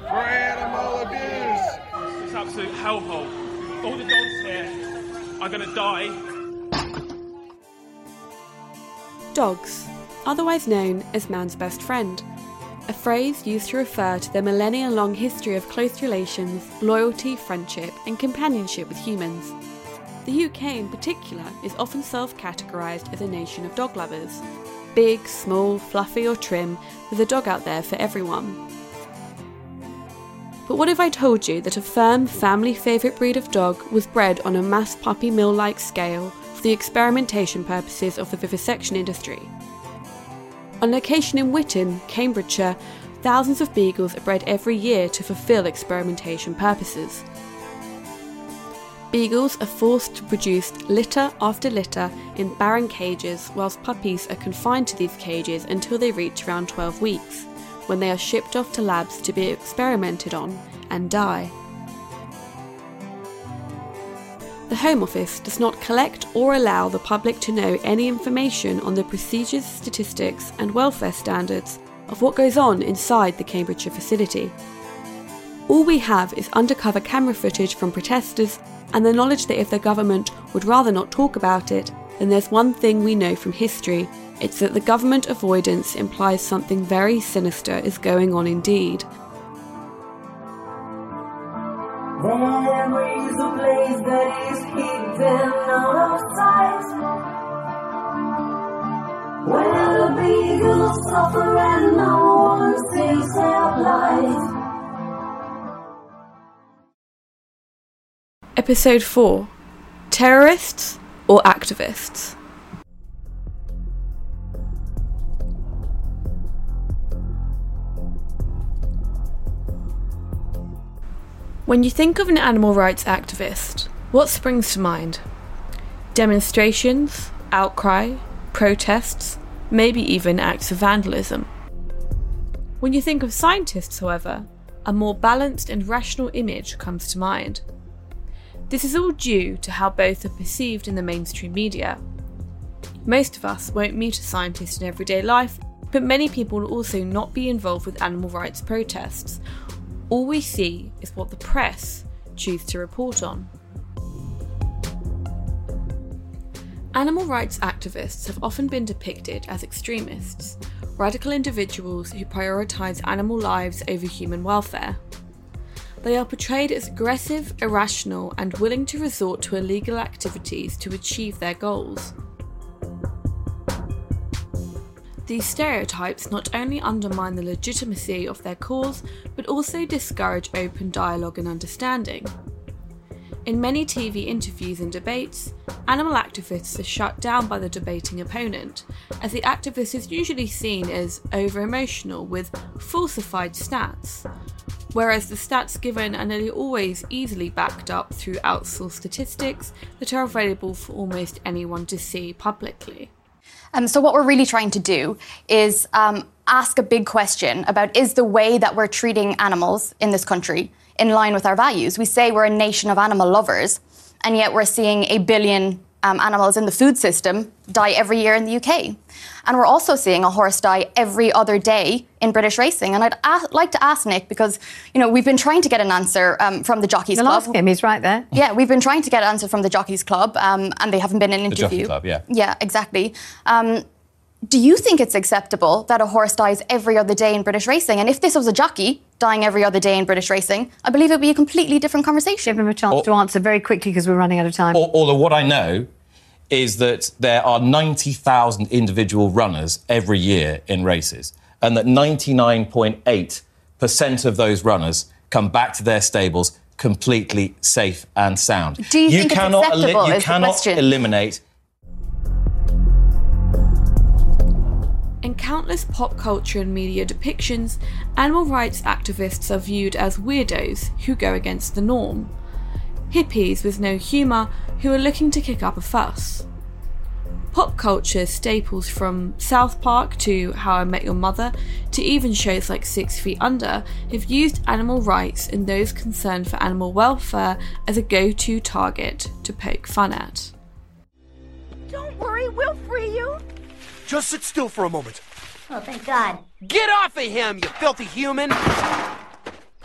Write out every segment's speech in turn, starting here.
For animal abuse. It's absolute hellhole. All the dogs here are gonna die. Dogs, otherwise known as man's best friend, a phrase used to refer to the millennia long history of close relations, loyalty, friendship, and companionship with humans. The UK in particular is often self categorised as a nation of dog lovers. Big, small, fluffy, or trim, there's a dog out there for everyone. But what if I told you that a firm family favourite breed of dog was bred on a mass puppy mill like scale for the experimentation purposes of the vivisection industry? On location in Witham, Cambridgeshire, thousands of beagles are bred every year to fulfil experimentation purposes. Beagles are forced to produce litter after litter in barren cages, whilst puppies are confined to these cages until they reach around 12 weeks, when they are shipped off to labs to be experimented on and die. The Home Office does not collect or allow the public to know any information on the procedures, statistics, and welfare standards of what goes on inside the Cambridgeshire facility. All we have is undercover camera footage from protesters and the knowledge that if the government would rather not talk about it, then there's one thing we know from history it's that the government avoidance implies something very sinister is going on indeed. There is a place that is hidden out of sight. Where the beagles suffer and no one sees their plight. Episode 4 Terrorists or Activists? When you think of an animal rights activist, what springs to mind? Demonstrations, outcry, protests, maybe even acts of vandalism. When you think of scientists, however, a more balanced and rational image comes to mind. This is all due to how both are perceived in the mainstream media. Most of us won't meet a scientist in everyday life, but many people will also not be involved with animal rights protests. All we see is what the press choose to report on. Animal rights activists have often been depicted as extremists, radical individuals who prioritise animal lives over human welfare. They are portrayed as aggressive, irrational, and willing to resort to illegal activities to achieve their goals. These stereotypes not only undermine the legitimacy of their cause, but also discourage open dialogue and understanding. In many TV interviews and debates, animal activists are shut down by the debating opponent, as the activist is usually seen as over emotional with falsified stats, whereas the stats given are nearly always easily backed up through outsourced statistics that are available for almost anyone to see publicly. Um, so, what we're really trying to do is um, ask a big question about is the way that we're treating animals in this country in line with our values? We say we're a nation of animal lovers, and yet we're seeing a billion um, animals in the food system die every year in the UK. And we're also seeing a horse die every other day in British racing. And I'd a- like to ask Nick, because, you know, we've been trying to get an answer um, from the Jockeys You'll Club. ask him, he's right there. Yeah, we've been trying to get an answer from the Jockeys Club, um, and they haven't been in an The Jockey interview. Club, yeah. Yeah, exactly. Um, do you think it's acceptable that a horse dies every other day in British racing? And if this was a jockey dying every other day in British racing, I believe it would be a completely different conversation. Give him a chance to answer very quickly because we're running out of time. Al- Although what I know is that there are 90,000 individual runners every year in races, and that 99.8% of those runners come back to their stables completely safe and sound. Do you think it's cannot acceptable you is the cannot question. eliminate In countless pop culture and media depictions, animal rights activists are viewed as weirdos who go against the norm. Hippies with no humour who are looking to kick up a fuss. Pop culture staples from South Park to How I Met Your Mother to even shows like Six Feet Under have used animal rights and those concerned for animal welfare as a go to target to poke fun at. Don't worry, we'll free you. Just sit still for a moment. Oh, thank God. Get off of him, you filthy human!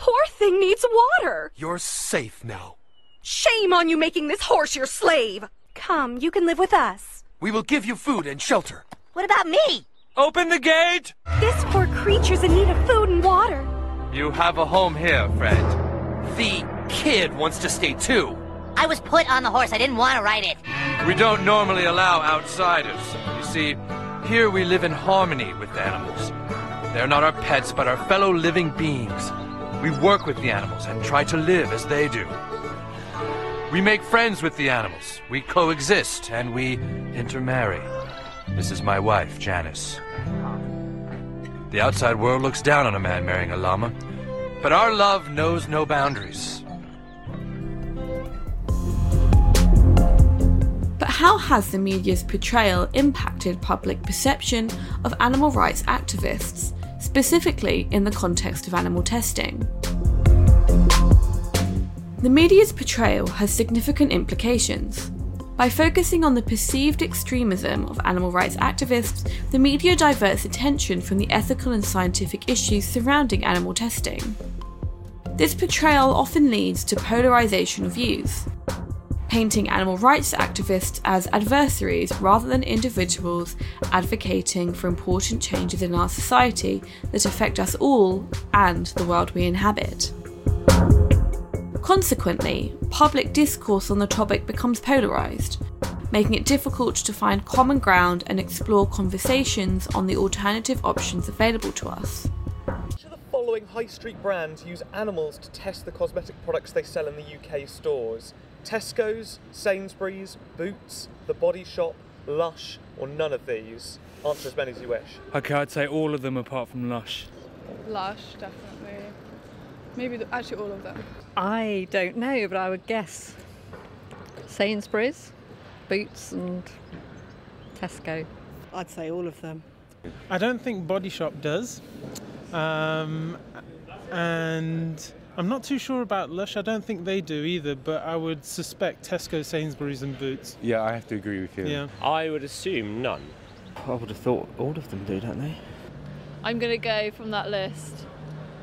poor thing needs water. You're safe now. Shame on you making this horse your slave. Come, you can live with us. We will give you food and shelter. What about me? Open the gate! This poor creature's in need of food and water. You have a home here, friend. The kid wants to stay too. I was put on the horse. I didn't want to ride it. We don't normally allow outsiders. You see, here we live in harmony with the animals. They're not our pets, but our fellow living beings. We work with the animals and try to live as they do. We make friends with the animals. We coexist and we intermarry. This is my wife, Janice. The outside world looks down on a man marrying a llama, but our love knows no boundaries. But how has the media's portrayal impacted public perception of animal rights activists, specifically in the context of animal testing? The media's portrayal has significant implications. By focusing on the perceived extremism of animal rights activists, the media diverts attention from the ethical and scientific issues surrounding animal testing. This portrayal often leads to polarization of views, painting animal rights activists as adversaries rather than individuals advocating for important changes in our society that affect us all and the world we inhabit. Consequently, public discourse on the topic becomes polarised, making it difficult to find common ground and explore conversations on the alternative options available to us. Which of the following high street brands use animals to test the cosmetic products they sell in the UK stores? Tesco's, Sainsbury's, Boots, The Body Shop, Lush, or none of these? Answer as many as you wish. Okay, I'd say all of them apart from Lush. Lush, definitely. Maybe the, actually all of them. I don't know, but I would guess Sainsbury's, Boots, and Tesco. I'd say all of them. I don't think Body Shop does. Um, and I'm not too sure about Lush. I don't think they do either, but I would suspect Tesco, Sainsbury's, and Boots. Yeah, I have to agree with you. Yeah. I would assume none. I would have thought all of them do, don't they? I'm going to go from that list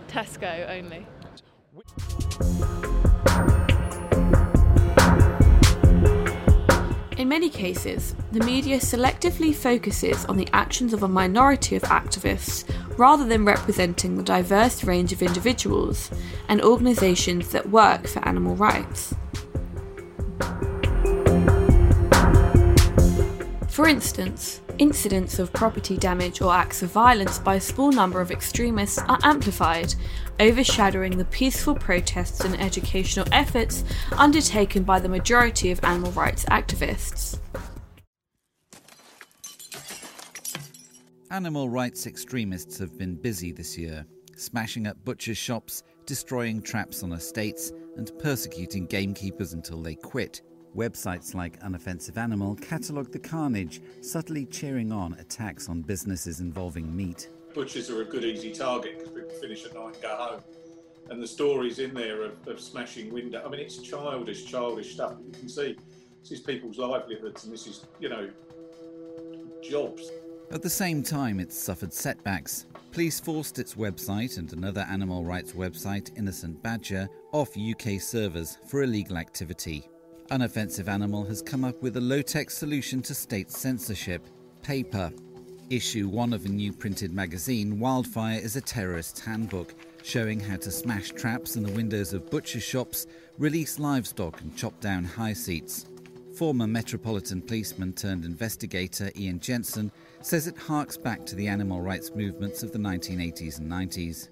Tesco only. In many cases, the media selectively focuses on the actions of a minority of activists rather than representing the diverse range of individuals and organisations that work for animal rights. For instance, incidents of property damage or acts of violence by a small number of extremists are amplified, overshadowing the peaceful protests and educational efforts undertaken by the majority of animal rights activists. Animal rights extremists have been busy this year, smashing up butchers' shops, destroying traps on estates, and persecuting gamekeepers until they quit. Websites like Unoffensive Animal catalogue the carnage, subtly cheering on attacks on businesses involving meat. Butchers are a good, easy target because people finish at night and go home. And the stories in there of, of smashing window. I mean, it's childish, childish stuff. You can see this is people's livelihoods, and this is, you know, jobs. At the same time, it's suffered setbacks. Police forced its website and another animal rights website, Innocent Badger, off UK servers for illegal activity. Unoffensive Animal has come up with a low tech solution to state censorship paper. Issue 1 of a new printed magazine, Wildfire is a terrorist's handbook, showing how to smash traps in the windows of butcher shops, release livestock, and chop down high seats. Former Metropolitan policeman turned investigator Ian Jensen says it harks back to the animal rights movements of the 1980s and 90s.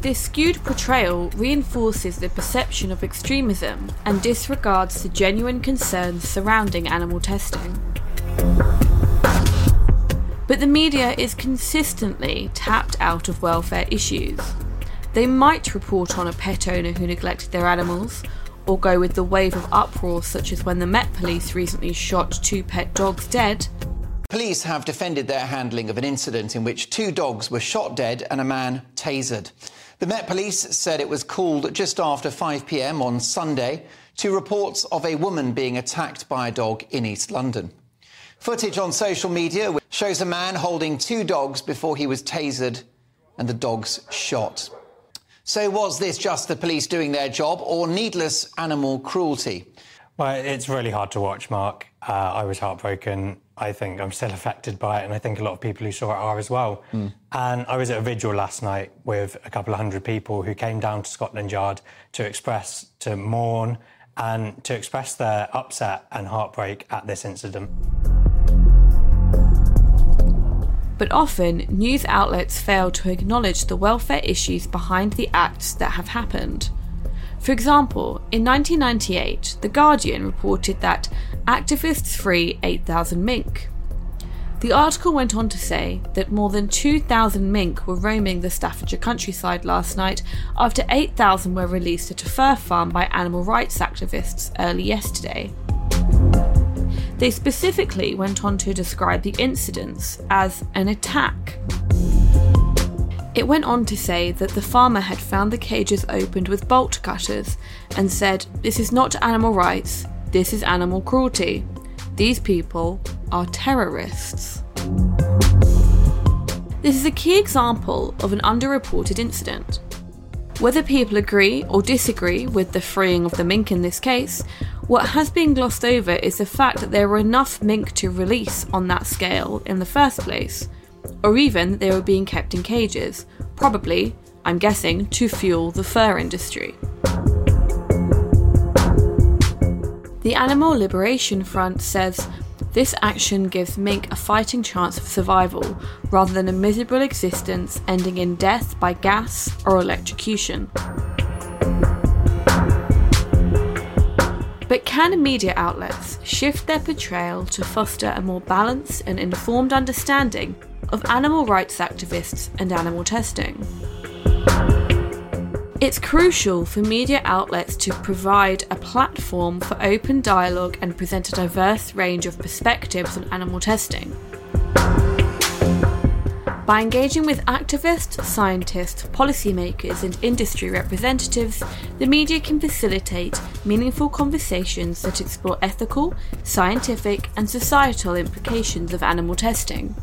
This skewed portrayal reinforces the perception of extremism and disregards the genuine concerns surrounding animal testing. But the media is consistently tapped out of welfare issues. They might report on a pet owner who neglected their animals, or go with the wave of uproar, such as when the Met Police recently shot two pet dogs dead. Police have defended their handling of an incident in which two dogs were shot dead and a man tasered. The Met Police said it was called just after 5 pm on Sunday to reports of a woman being attacked by a dog in East London. Footage on social media shows a man holding two dogs before he was tasered and the dogs shot. So, was this just the police doing their job or needless animal cruelty? Well, it's really hard to watch, Mark. Uh, I was heartbroken. I think I'm still affected by it, and I think a lot of people who saw it are as well. Hmm. And I was at a vigil last night with a couple of hundred people who came down to Scotland Yard to express, to mourn, and to express their upset and heartbreak at this incident. But often, news outlets fail to acknowledge the welfare issues behind the acts that have happened. For example, in 1998, The Guardian reported that activists free 8,000 mink. The article went on to say that more than 2,000 mink were roaming the Staffordshire countryside last night after 8,000 were released at a fur farm by animal rights activists early yesterday. They specifically went on to describe the incidents as an attack. It went on to say that the farmer had found the cages opened with bolt cutters and said, This is not animal rights, this is animal cruelty. These people are terrorists. This is a key example of an underreported incident. Whether people agree or disagree with the freeing of the mink in this case, what has been glossed over is the fact that there were enough mink to release on that scale in the first place, or even they were being kept in cages, probably, I'm guessing, to fuel the fur industry. The Animal Liberation Front says this action gives mink a fighting chance of survival rather than a miserable existence ending in death by gas or electrocution. But can media outlets shift their portrayal to foster a more balanced and informed understanding of animal rights activists and animal testing? It's crucial for media outlets to provide a platform for open dialogue and present a diverse range of perspectives on animal testing. By engaging with activists, scientists, policymakers, and industry representatives, the media can facilitate meaningful conversations that explore ethical, scientific, and societal implications of animal testing.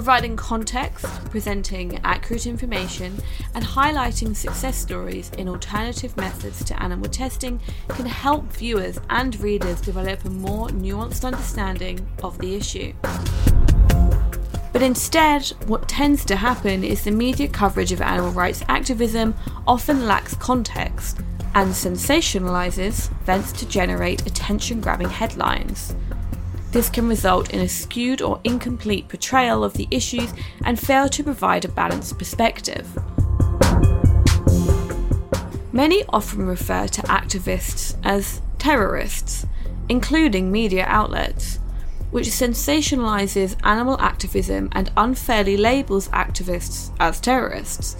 Providing context, presenting accurate information, and highlighting success stories in alternative methods to animal testing can help viewers and readers develop a more nuanced understanding of the issue. But instead, what tends to happen is the media coverage of animal rights activism often lacks context and sensationalizes events to generate attention grabbing headlines. This can result in a skewed or incomplete portrayal of the issues and fail to provide a balanced perspective. Many often refer to activists as terrorists, including media outlets, which sensationalizes animal activism and unfairly labels activists as terrorists.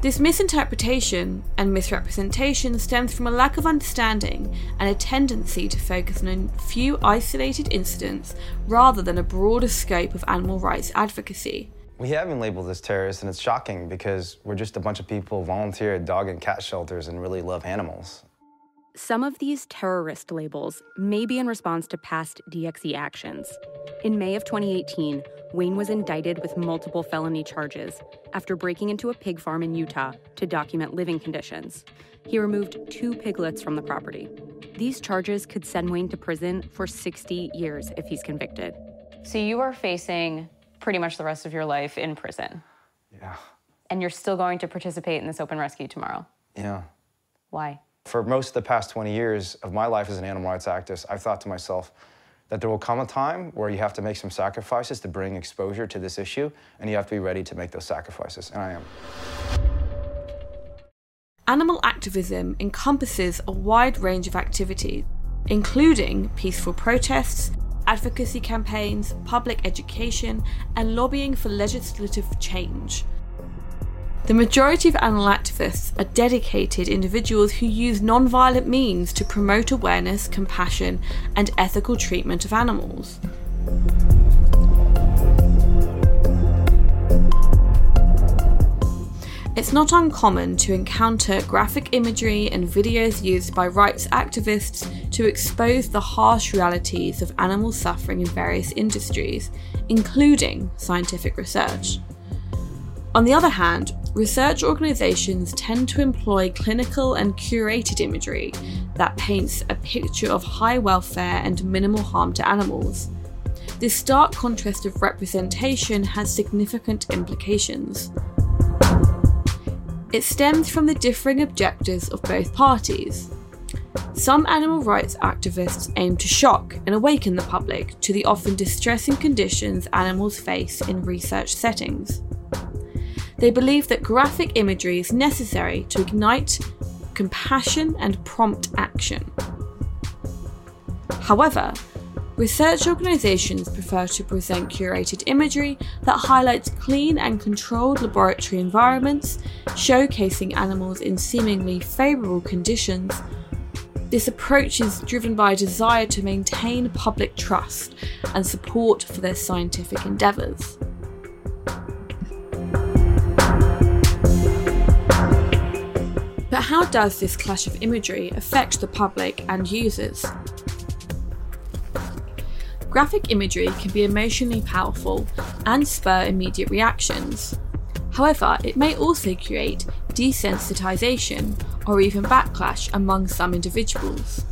This misinterpretation and misrepresentation stems from a lack of understanding and a tendency to focus on a few isolated incidents rather than a broader scope of animal rights advocacy. We have been labeled as terrorists, and it's shocking because we're just a bunch of people volunteer at dog and cat shelters and really love animals. Some of these terrorist labels may be in response to past DXE actions. In May of 2018, Wayne was indicted with multiple felony charges after breaking into a pig farm in Utah to document living conditions. He removed two piglets from the property. These charges could send Wayne to prison for 60 years if he's convicted. So you are facing pretty much the rest of your life in prison. Yeah. And you're still going to participate in this open rescue tomorrow. Yeah. Why? For most of the past 20 years of my life as an animal rights activist, I've thought to myself that there will come a time where you have to make some sacrifices to bring exposure to this issue, and you have to be ready to make those sacrifices, and I am. Animal activism encompasses a wide range of activities, including peaceful protests, advocacy campaigns, public education, and lobbying for legislative change. The majority of animal activists are dedicated individuals who use non-violent means to promote awareness, compassion, and ethical treatment of animals. It's not uncommon to encounter graphic imagery and videos used by rights activists to expose the harsh realities of animal suffering in various industries, including scientific research. On the other hand, research organisations tend to employ clinical and curated imagery that paints a picture of high welfare and minimal harm to animals. This stark contrast of representation has significant implications. It stems from the differing objectives of both parties. Some animal rights activists aim to shock and awaken the public to the often distressing conditions animals face in research settings. They believe that graphic imagery is necessary to ignite compassion and prompt action. However, research organisations prefer to present curated imagery that highlights clean and controlled laboratory environments, showcasing animals in seemingly favourable conditions. This approach is driven by a desire to maintain public trust and support for their scientific endeavours. How does this clash of imagery affect the public and users? Graphic imagery can be emotionally powerful and spur immediate reactions. However, it may also create desensitization or even backlash among some individuals.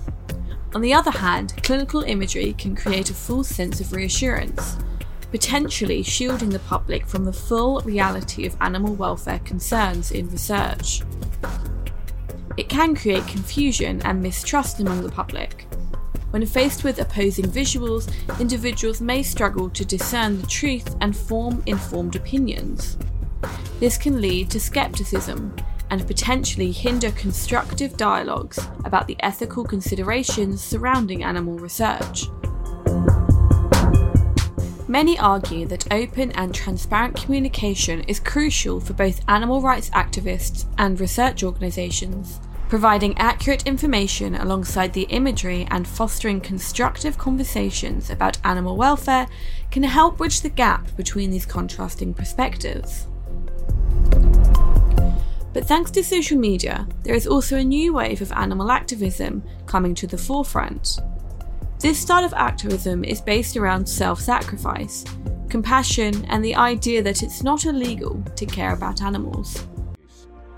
On the other hand, clinical imagery can create a false sense of reassurance, potentially shielding the public from the full reality of animal welfare concerns in research. It can create confusion and mistrust among the public. When faced with opposing visuals, individuals may struggle to discern the truth and form informed opinions. This can lead to skepticism and potentially hinder constructive dialogues about the ethical considerations surrounding animal research. Many argue that open and transparent communication is crucial for both animal rights activists and research organisations. Providing accurate information alongside the imagery and fostering constructive conversations about animal welfare can help bridge the gap between these contrasting perspectives. But thanks to social media, there is also a new wave of animal activism coming to the forefront. This style of activism is based around self sacrifice, compassion, and the idea that it's not illegal to care about animals.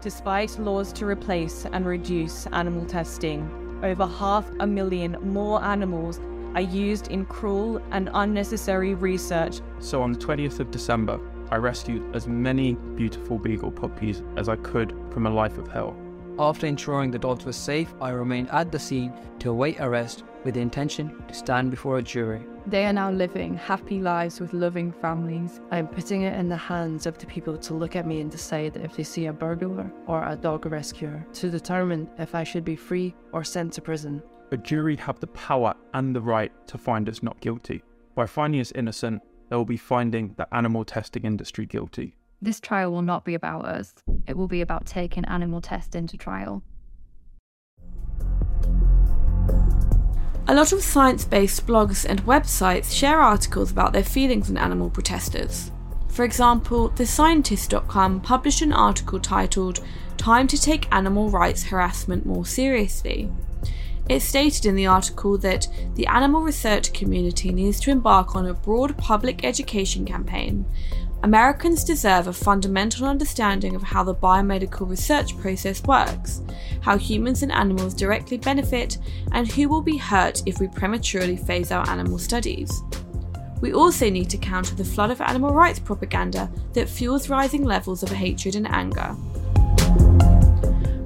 Despite laws to replace and reduce animal testing, over half a million more animals are used in cruel and unnecessary research. So on the 20th of December, I rescued as many beautiful beagle puppies as I could from a life of hell. After ensuring the dogs were safe, I remained at the scene to await arrest with the intention to stand before a jury. They are now living happy lives with loving families. I am putting it in the hands of the people to look at me and decide if they see a burglar or a dog rescuer to determine if I should be free or sent to prison. A jury have the power and the right to find us not guilty. By finding us innocent, they will be finding the animal testing industry guilty. This trial will not be about us. It will be about taking animal testing to trial. A lot of science based blogs and websites share articles about their feelings on animal protesters. For example, TheScientist.com published an article titled Time to Take Animal Rights Harassment More Seriously. It stated in the article that the animal research community needs to embark on a broad public education campaign Americans deserve a fundamental understanding of how the biomedical research process works, how humans and animals directly benefit, and who will be hurt if we prematurely phase out animal studies. We also need to counter the flood of animal rights propaganda that fuels rising levels of hatred and anger.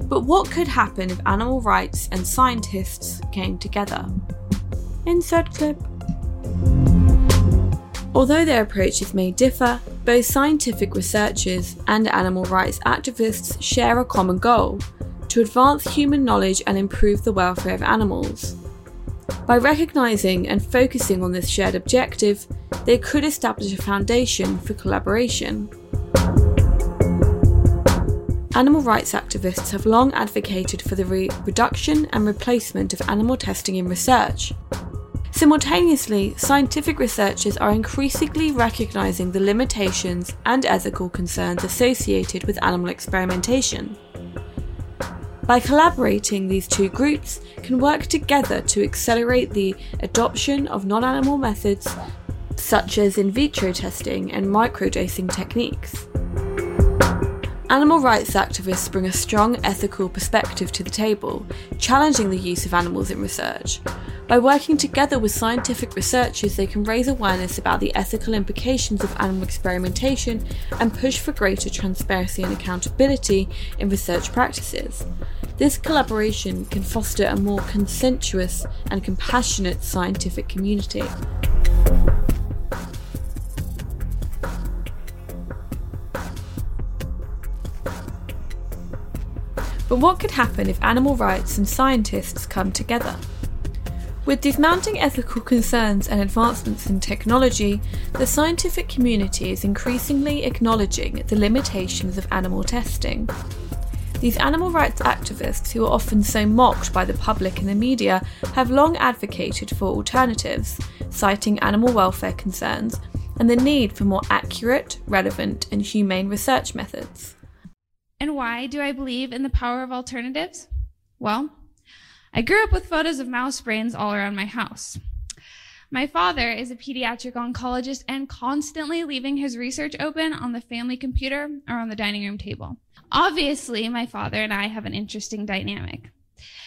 But what could happen if animal rights and scientists came together? Insert clip. Although their approaches may differ, both scientific researchers and animal rights activists share a common goal to advance human knowledge and improve the welfare of animals. By recognising and focusing on this shared objective, they could establish a foundation for collaboration. Animal rights activists have long advocated for the re- reduction and replacement of animal testing in research, Simultaneously, scientific researchers are increasingly recognizing the limitations and ethical concerns associated with animal experimentation. By collaborating, these two groups can work together to accelerate the adoption of non animal methods such as in vitro testing and microdosing techniques. Animal rights activists bring a strong ethical perspective to the table, challenging the use of animals in research. By working together with scientific researchers, they can raise awareness about the ethical implications of animal experimentation and push for greater transparency and accountability in research practices. This collaboration can foster a more consensuous and compassionate scientific community. But what could happen if animal rights and scientists come together? With these mounting ethical concerns and advancements in technology, the scientific community is increasingly acknowledging the limitations of animal testing. These animal rights activists, who are often so mocked by the public and the media, have long advocated for alternatives, citing animal welfare concerns and the need for more accurate, relevant, and humane research methods. And why do I believe in the power of alternatives? Well, I grew up with photos of mouse brains all around my house. My father is a pediatric oncologist and constantly leaving his research open on the family computer or on the dining room table. Obviously, my father and I have an interesting dynamic.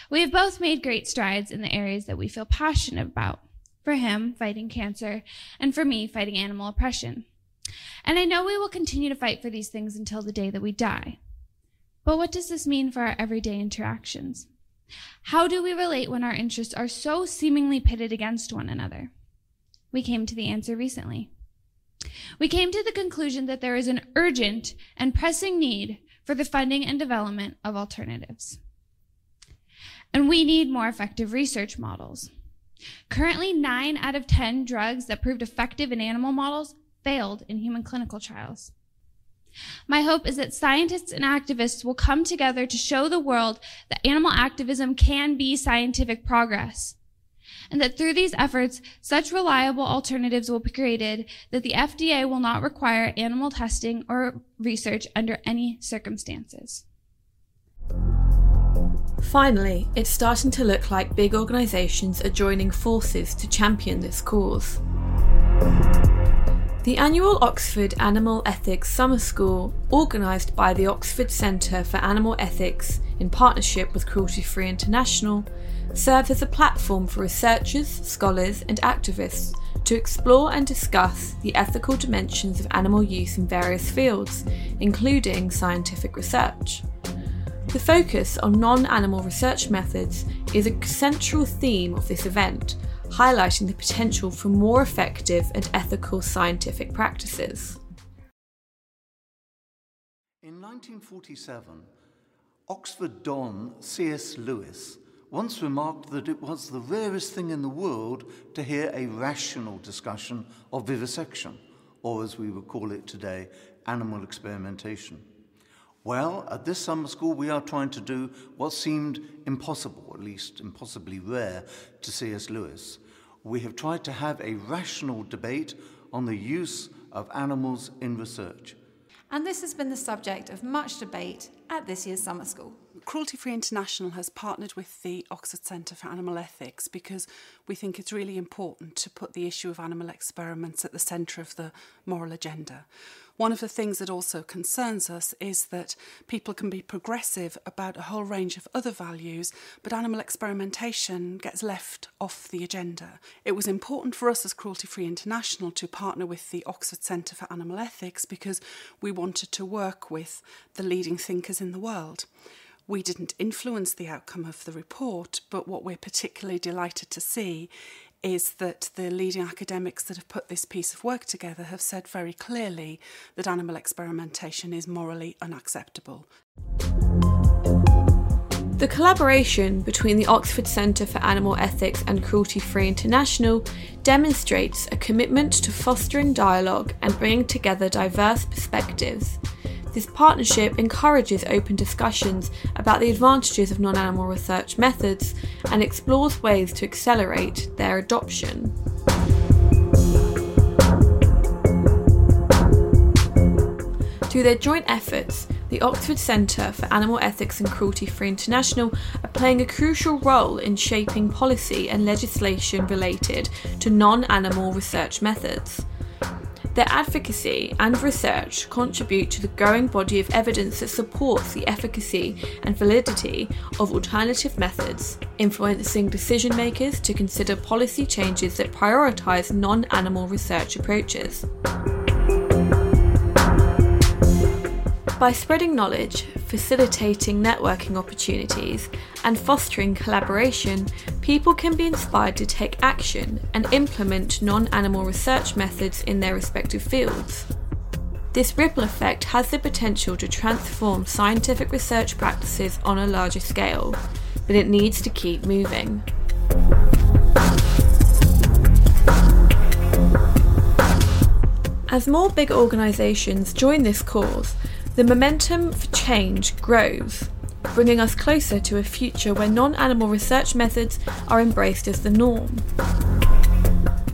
We have both made great strides in the areas that we feel passionate about. For him, fighting cancer, and for me, fighting animal oppression. And I know we will continue to fight for these things until the day that we die. But what does this mean for our everyday interactions? How do we relate when our interests are so seemingly pitted against one another? We came to the answer recently. We came to the conclusion that there is an urgent and pressing need for the funding and development of alternatives. And we need more effective research models. Currently, 9 out of 10 drugs that proved effective in animal models failed in human clinical trials. My hope is that scientists and activists will come together to show the world that animal activism can be scientific progress. And that through these efforts, such reliable alternatives will be created that the FDA will not require animal testing or research under any circumstances. Finally, it's starting to look like big organisations are joining forces to champion this cause. The annual Oxford Animal Ethics Summer School, organised by the Oxford Centre for Animal Ethics in partnership with Cruelty Free International, serves as a platform for researchers, scholars, and activists to explore and discuss the ethical dimensions of animal use in various fields, including scientific research. The focus on non animal research methods is a central theme of this event, highlighting the potential for more effective and ethical scientific practices. In 1947, Oxford Don C.S. Lewis once remarked that it was the rarest thing in the world to hear a rational discussion of vivisection, or as we would call it today, animal experimentation. Well, at this summer school, we are trying to do what seemed impossible, at least impossibly rare, to C.S. Lewis. We have tried to have a rational debate on the use of animals in research. And this has been the subject of much debate at this year's summer school. Cruelty Free International has partnered with the Oxford Centre for Animal Ethics because we think it's really important to put the issue of animal experiments at the centre of the moral agenda. One of the things that also concerns us is that people can be progressive about a whole range of other values, but animal experimentation gets left off the agenda. It was important for us as Cruelty Free International to partner with the Oxford Centre for Animal Ethics because we wanted to work with the leading thinkers in the world. We didn't influence the outcome of the report, but what we're particularly delighted to see is that the leading academics that have put this piece of work together have said very clearly that animal experimentation is morally unacceptable. The collaboration between the Oxford Centre for Animal Ethics and Cruelty Free International demonstrates a commitment to fostering dialogue and bringing together diverse perspectives this partnership encourages open discussions about the advantages of non animal research methods and explores ways to accelerate their adoption. Through their joint efforts, the Oxford Centre for Animal Ethics and Cruelty Free International are playing a crucial role in shaping policy and legislation related to non animal research methods. Their advocacy and research contribute to the growing body of evidence that supports the efficacy and validity of alternative methods, influencing decision makers to consider policy changes that prioritise non animal research approaches. By spreading knowledge, facilitating networking opportunities, and fostering collaboration, people can be inspired to take action and implement non animal research methods in their respective fields. This ripple effect has the potential to transform scientific research practices on a larger scale, but it needs to keep moving. As more big organisations join this cause, the momentum for change grows, bringing us closer to a future where non animal research methods are embraced as the norm.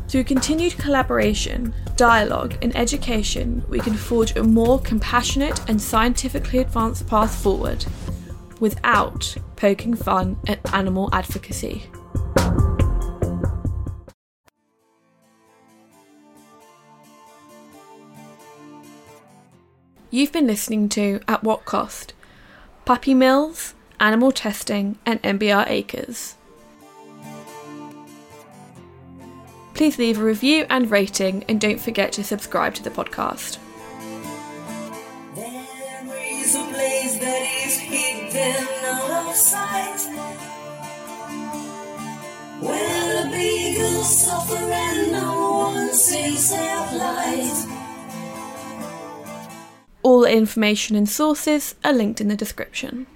Through continued collaboration, dialogue, and education, we can forge a more compassionate and scientifically advanced path forward without poking fun at animal advocacy. You've been listening to At What Cost? Puppy Mills, Animal Testing, and MBR Acres. Please leave a review and rating, and don't forget to subscribe to the podcast. Where the beagles suffer and no one sees their plight. All information and sources are linked in the description.